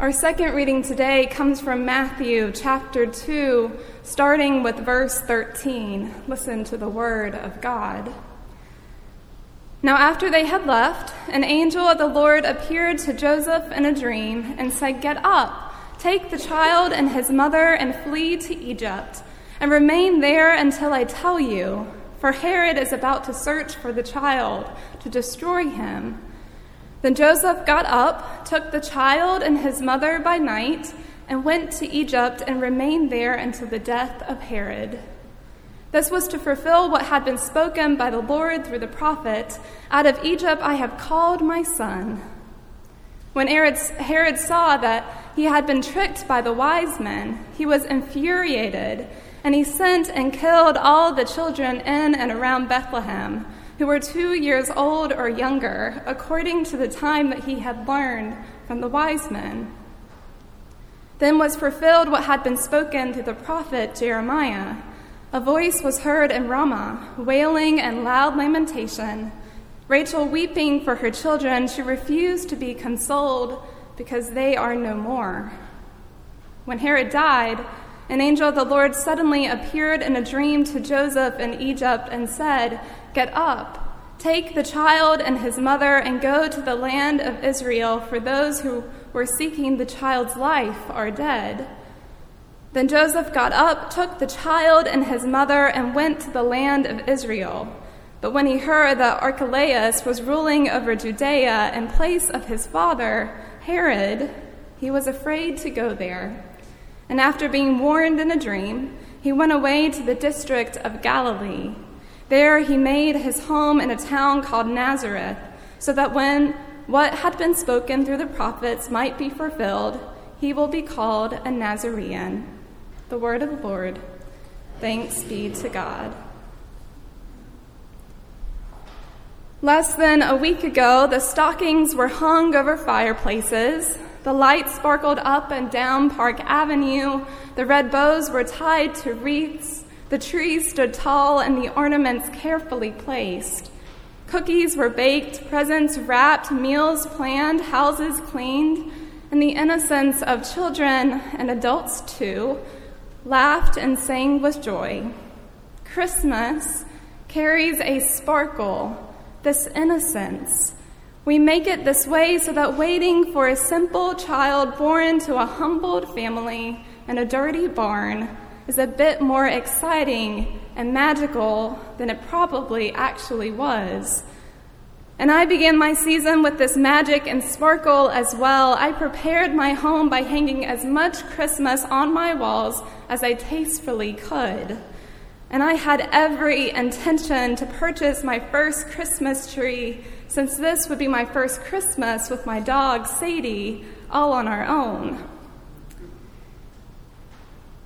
Our second reading today comes from Matthew chapter 2, starting with verse 13. Listen to the word of God. Now, after they had left, an angel of the Lord appeared to Joseph in a dream and said, Get up, take the child and his mother, and flee to Egypt, and remain there until I tell you, for Herod is about to search for the child to destroy him. Then Joseph got up, took the child and his mother by night, and went to Egypt and remained there until the death of Herod. This was to fulfill what had been spoken by the Lord through the prophet Out of Egypt I have called my son. When Herod saw that he had been tricked by the wise men, he was infuriated, and he sent and killed all the children in and around Bethlehem who were two years old or younger, according to the time that he had learned from the wise men. Then was fulfilled what had been spoken through the prophet Jeremiah. A voice was heard in Ramah, wailing and loud lamentation. Rachel weeping for her children, she refused to be consoled because they are no more. When Herod died, an angel of the Lord suddenly appeared in a dream to Joseph in Egypt and said, Get up, take the child and his mother, and go to the land of Israel, for those who were seeking the child's life are dead. Then Joseph got up, took the child and his mother, and went to the land of Israel. But when he heard that Archelaus was ruling over Judea in place of his father, Herod, he was afraid to go there. And after being warned in a dream, he went away to the district of Galilee. There he made his home in a town called Nazareth, so that when what had been spoken through the prophets might be fulfilled, he will be called a Nazarene. The word of the Lord. Thanks be to God. Less than a week ago, the stockings were hung over fireplaces. The lights sparkled up and down Park Avenue. The red bows were tied to wreaths. The trees stood tall and the ornaments carefully placed. Cookies were baked, presents wrapped, meals planned, houses cleaned, and the innocence of children and adults too laughed and sang with joy. Christmas carries a sparkle, this innocence we make it this way so that waiting for a simple child born to a humbled family in a dirty barn is a bit more exciting and magical than it probably actually was. And I began my season with this magic and sparkle as well. I prepared my home by hanging as much Christmas on my walls as I tastefully could. And I had every intention to purchase my first Christmas tree since this would be my first Christmas with my dog, Sadie, all on our own.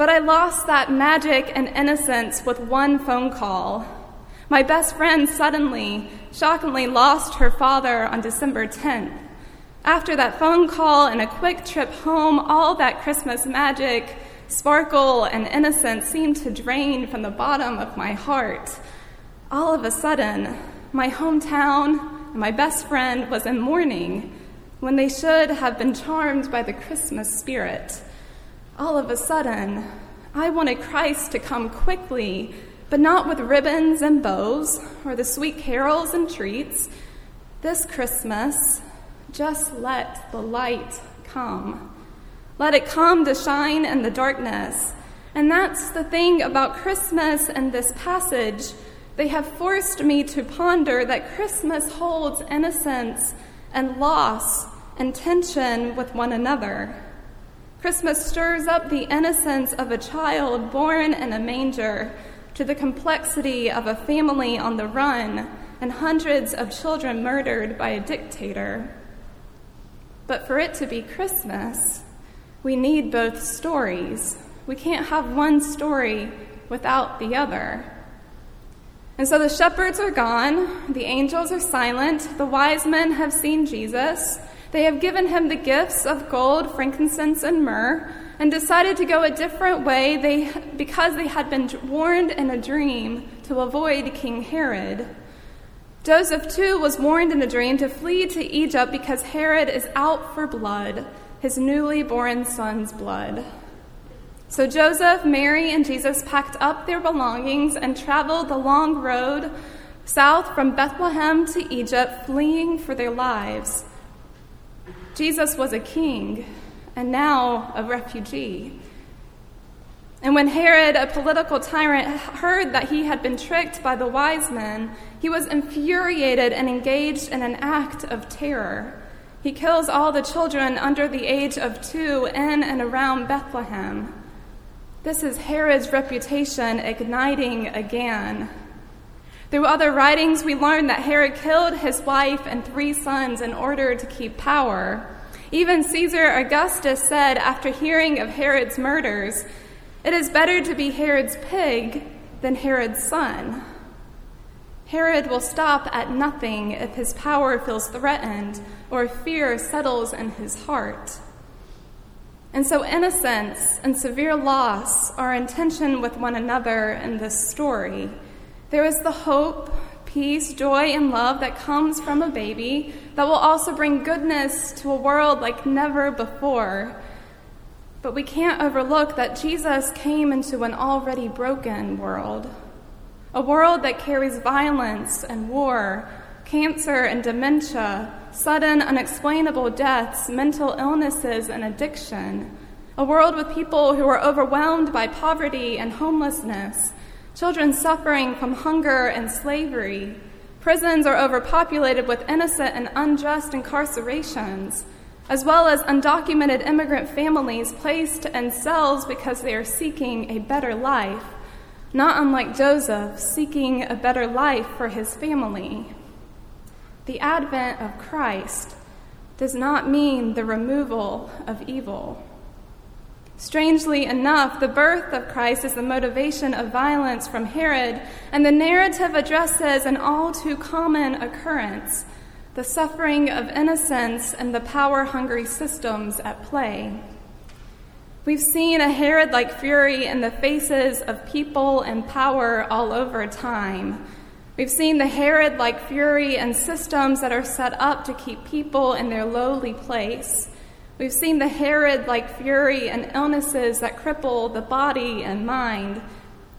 But I lost that magic and innocence with one phone call. My best friend suddenly, shockingly lost her father on December 10th. After that phone call and a quick trip home, all that Christmas magic, sparkle, and innocence seemed to drain from the bottom of my heart. All of a sudden, my hometown, and my best friend was in mourning when they should have been charmed by the Christmas spirit. All of a sudden, I wanted Christ to come quickly, but not with ribbons and bows or the sweet carols and treats. This Christmas, just let the light come. Let it come to shine in the darkness. And that's the thing about Christmas and this passage. They have forced me to ponder that Christmas holds innocence and loss and tension with one another. Christmas stirs up the innocence of a child born in a manger to the complexity of a family on the run and hundreds of children murdered by a dictator. But for it to be Christmas, we need both stories. We can't have one story without the other. And so the shepherds are gone, the angels are silent, the wise men have seen Jesus. They have given him the gifts of gold, frankincense, and myrrh, and decided to go a different way they, because they had been warned in a dream to avoid King Herod. Joseph, too, was warned in a dream to flee to Egypt because Herod is out for blood. his newly born son's blood. So Joseph, Mary, and Jesus packed up their belongings and traveled the long road south from Bethlehem to Egypt, fleeing for their lives. Jesus was a king and now a refugee. And when Herod, a political tyrant, heard that he had been tricked by the wise men, he was infuriated and engaged in an act of terror. He kills all the children under the age of two in and around Bethlehem. This is Herod's reputation igniting again. Through other writings, we learn that Herod killed his wife and three sons in order to keep power. Even Caesar Augustus said, after hearing of Herod's murders, it is better to be Herod's pig than Herod's son. Herod will stop at nothing if his power feels threatened or fear settles in his heart. And so, innocence and severe loss are in tension with one another in this story. There is the hope, peace, joy, and love that comes from a baby that will also bring goodness to a world like never before. But we can't overlook that Jesus came into an already broken world, a world that carries violence and war, cancer and dementia, sudden, unexplainable deaths, mental illnesses, and addiction. A world with people who are overwhelmed by poverty and homelessness, children suffering from hunger and slavery. Prisons are overpopulated with innocent and unjust incarcerations, as well as undocumented immigrant families placed in cells because they are seeking a better life, not unlike Joseph seeking a better life for his family. The advent of Christ does not mean the removal of evil. Strangely enough, the birth of Christ is the motivation of violence from Herod, and the narrative addresses an all too common occurrence the suffering of innocence and the power hungry systems at play. We've seen a Herod like fury in the faces of people and power all over time We've seen the Herod like fury and systems that are set up to keep people in their lowly place. We've seen the Herod like fury and illnesses that cripple the body and mind.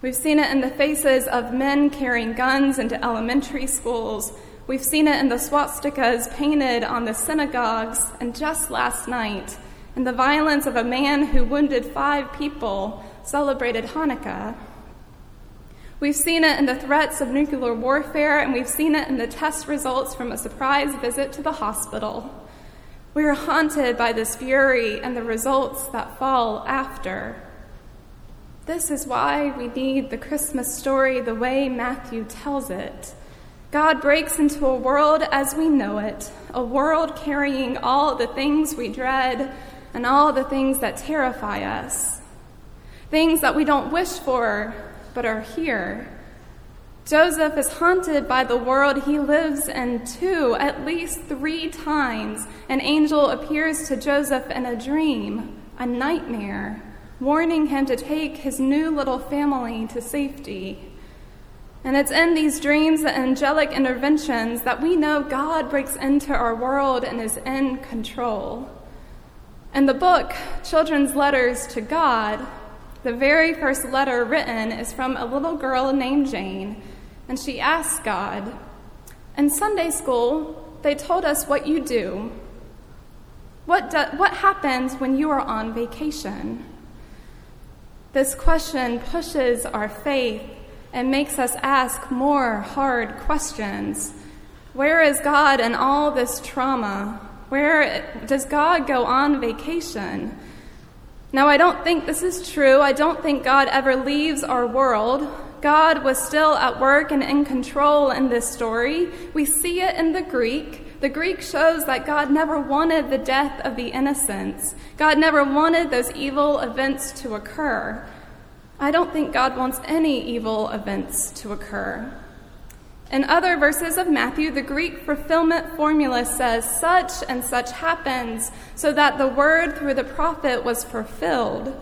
We've seen it in the faces of men carrying guns into elementary schools. We've seen it in the swastikas painted on the synagogues, and just last night, in the violence of a man who wounded five people celebrated Hanukkah. We've seen it in the threats of nuclear warfare, and we've seen it in the test results from a surprise visit to the hospital. We are haunted by this fury and the results that fall after. This is why we need the Christmas story the way Matthew tells it. God breaks into a world as we know it, a world carrying all the things we dread and all the things that terrify us, things that we don't wish for but are here. Joseph is haunted by the world he lives in too. At least three times, an angel appears to Joseph in a dream, a nightmare, warning him to take his new little family to safety. And it's in these dreams and angelic interventions that we know God breaks into our world and is in control. In the book, Children's Letters to God, the very first letter written is from a little girl named Jane, and she asks God, In Sunday school, they told us what you do. What, do, what happens when you are on vacation? This question pushes our faith and makes us ask more hard questions. Where is God in all this trauma? Where does God go on vacation? Now, I don't think this is true. I don't think God ever leaves our world. God was still at work and in control in this story. We see it in the Greek. The Greek shows that God never wanted the death of the innocents. God never wanted those evil events to occur. I don't think God wants any evil events to occur. In other verses of Matthew, the Greek fulfillment formula says, such and such happens, so that the word through the prophet was fulfilled.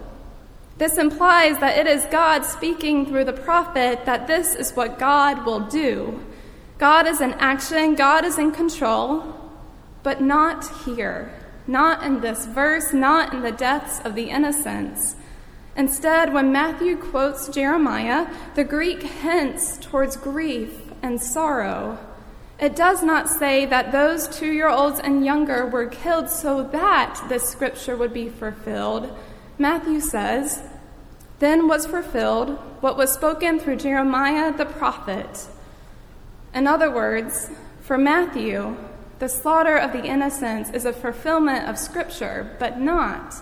This implies that it is God speaking through the prophet that this is what God will do. God is in action, God is in control, but not here. not in this verse, not in the deaths of the innocents. Instead, when Matthew quotes Jeremiah, the Greek hints towards grief and sorrow. It does not say that those two year olds and younger were killed so that this scripture would be fulfilled. Matthew says, Then was fulfilled what was spoken through Jeremiah the prophet. In other words, for Matthew, the slaughter of the innocents is a fulfillment of scripture, but not,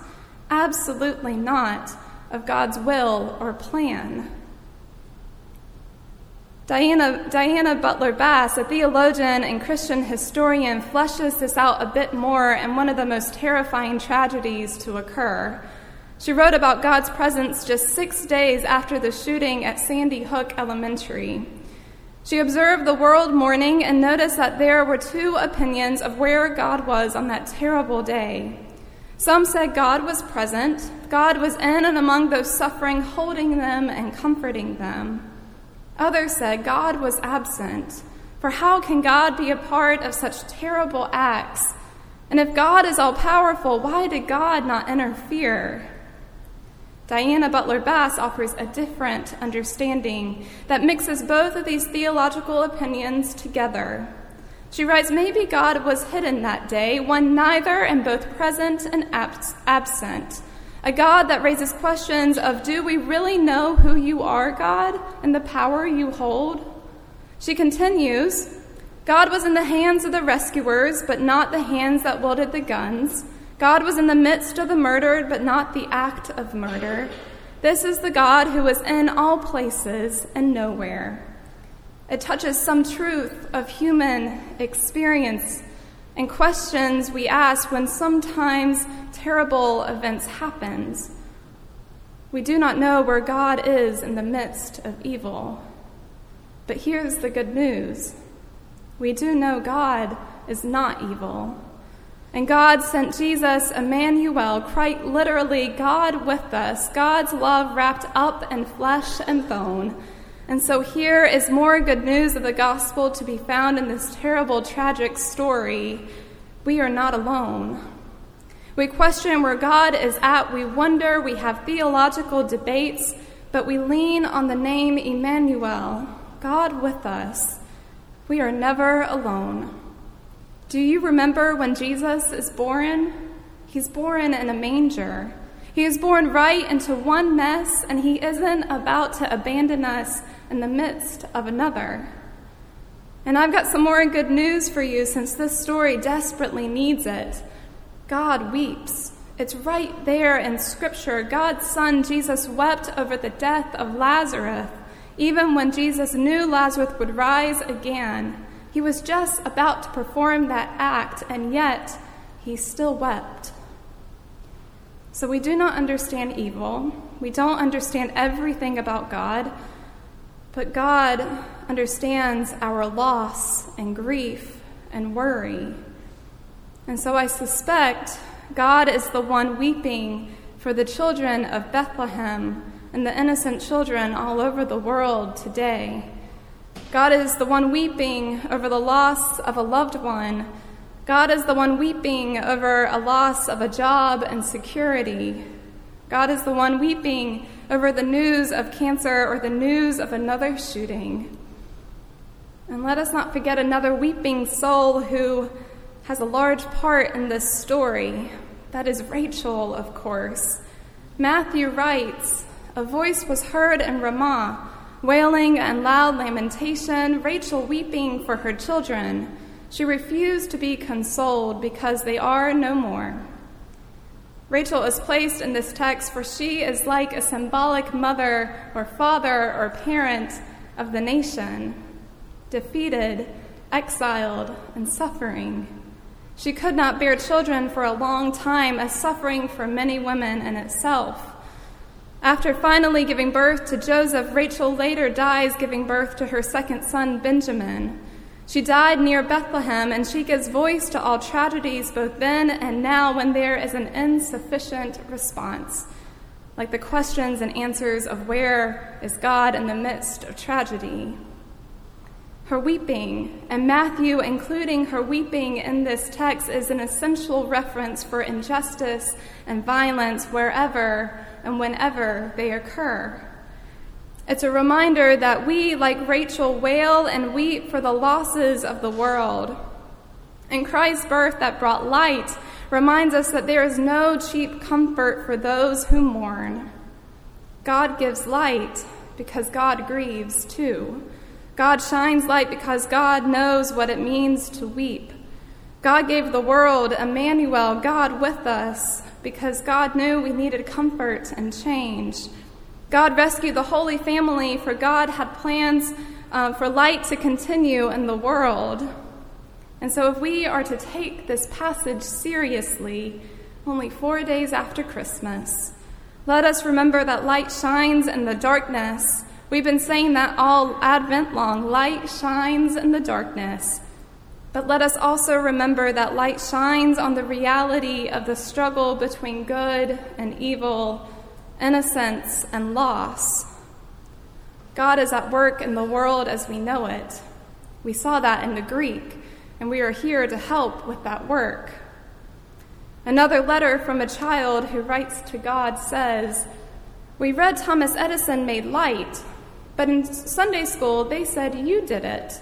absolutely not, of God's will or plan. Diana, Diana Butler Bass, a theologian and Christian historian, fleshes this out a bit more in one of the most terrifying tragedies to occur. She wrote about God's presence just six days after the shooting at Sandy Hook Elementary. She observed the world mourning and noticed that there were two opinions of where God was on that terrible day. Some said God was present, God was in and among those suffering, holding them and comforting them. Others said God was absent, for how can God be a part of such terrible acts? And if God is all powerful, why did God not interfere? Diana Butler Bass offers a different understanding that mixes both of these theological opinions together. She writes, Maybe God was hidden that day, one neither and both present and absent a God that raises questions of do we really know who you are, God, and the power you hold? She continues God was in the hands of the rescuers, but not the hands that wielded the guns. God was in the midst of the murdered, but not the act of murder. This is the God who is in all places and nowhere. It touches some truth of human experience and questions we ask when sometimes terrible events happen. We do not know where God is in the midst of evil. But here's the good news. We do know God is not evil. And God sent Jesus, Emmanuel, quite literally God with us, God's love wrapped up in flesh and bone. And so here is more good news of the gospel to be found in this terrible, tragic story. We are not alone. We question where God is at, we wonder, we have theological debates, but we lean on the name Emmanuel, God with us. We are never alone. Do you remember when Jesus is born? He's born in a manger. He is born right into one mess, and he isn't about to abandon us in the midst of another. And I've got some more good news for you since this story desperately needs it. God weeps. It's right there in Scripture. God's Son, Jesus, wept over the death of Lazarus, even when Jesus knew Lazarus would rise again. He was just about to perform that act, and yet he still wept. So we do not understand evil. We don't understand everything about God. But God understands our loss and grief and worry. And so I suspect God is the one weeping for the children of Bethlehem and the innocent children all over the world today. God is the one weeping over the loss of a loved one. God is the one weeping over a loss of a job and security. God is the one weeping over the news of cancer or the news of another shooting. And let us not forget another weeping soul who has a large part in this story. That is Rachel, of course. Matthew writes A voice was heard in Ramah, wailing and loud lamentation, Rachel weeping for her children. She refused to be consoled because they are no more. Rachel is placed in this text for she is like a symbolic mother or father or parent of the nation, defeated, exiled, and suffering. She could not bear children for a long time, a suffering for many women in itself. After finally giving birth to Joseph, Rachel later dies giving birth to her second son, Benjamin. She died near Bethlehem, and she gives voice to all tragedies both then and now when there is an insufficient response, like the questions and answers of where is God in the midst of tragedy. her weeping, and Matthew including her weeping in this text is an essential reference for injustice and violence wherever and whenever they occur. It's a reminder that we, like Rachel, wail and weep for the losses of the world. And Christ's birth that brought light reminds us that there is no cheap comfort for those who mourn. God gives light because God grieves too. God shines light because God knows what it means to weep. God gave the world Emmanuel, God with us, because God knew we needed comfort and change. God rescued the Holy Family, for God had plans uh, for light to continue in the world. And so, if we are to take this passage seriously, only four days after Christmas, let us remember that light shines in the darkness We've been saying that all Advent long light shines in the darkness. But let us also remember that light shines on the reality of the struggle between good and evil, innocence and loss. God is at work in the world as we know it. We saw that in the Greek, and we are here to help with that work. Another letter from a child who writes to God says, We read Thomas Edison made light, but in Sunday school, they said you did it.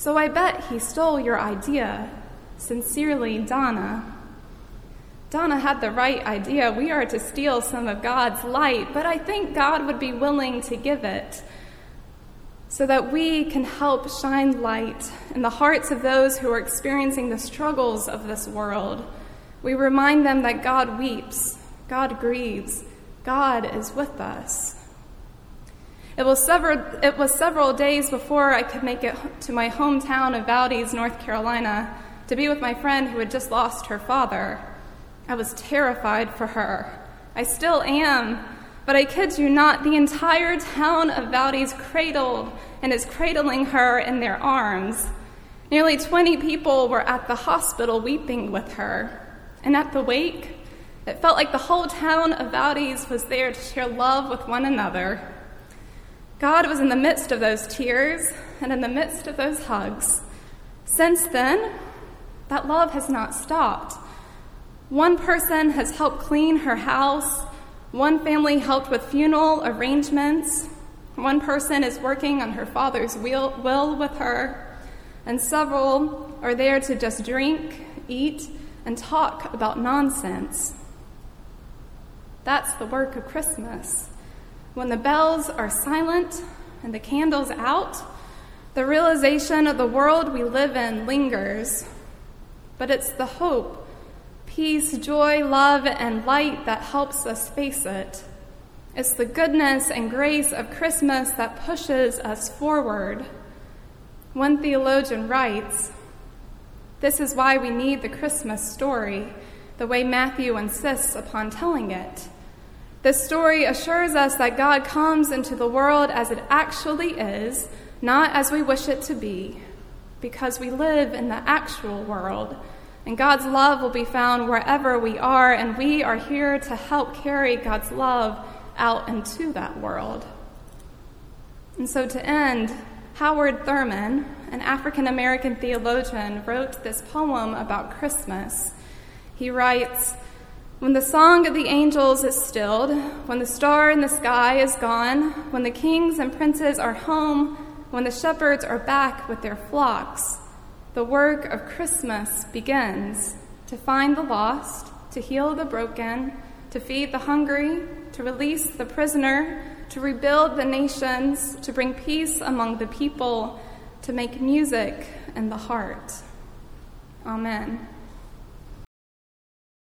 So I bet he stole your idea. Sincerely, Donna. Donna had the right idea. We are to steal some of God's light, but I think God would be willing to give it so that we can help shine light in the hearts of those who are experiencing the struggles of this world. We remind them that God weeps, God grieves, God is with us. It was, several, it was several days before I could make it to my hometown of Valdese, North Carolina, to be with my friend who had just lost her father. I was terrified for her. I still am, but I kid you not, the entire town of Valdese cradled and is cradling her in their arms. Nearly 20 people were at the hospital weeping with her. And at the wake, it felt like the whole town of Valdese was there to share love with one another. God was in the midst of those tears and in the midst of those hugs. Since then, that love has not stopped. One person has helped clean her house, one family helped with funeral arrangements, one person is working on her father's will with her, and several are there to just drink, eat, and talk about nonsense. That's the work of Christmas. When the bells are silent and the candles out, the realization of the world we live in lingers. But it's the hope, peace, joy, love, and light that helps us face it. It's the goodness and grace of Christmas that pushes us forward. One theologian writes This is why we need the Christmas story, the way Matthew insists upon telling it. This story assures us that God comes into the world as it actually is, not as we wish it to be, because we live in the actual world. And God's love will be found wherever we are, and we are here to help carry God's love out into that world. And so, to end, Howard Thurman, an African American theologian, wrote this poem about Christmas. He writes, when the song of the angels is stilled, when the star in the sky is gone, when the kings and princes are home, when the shepherds are back with their flocks, the work of Christmas begins to find the lost, to heal the broken, to feed the hungry, to release the prisoner, to rebuild the nations, to bring peace among the people, to make music in the heart. Amen.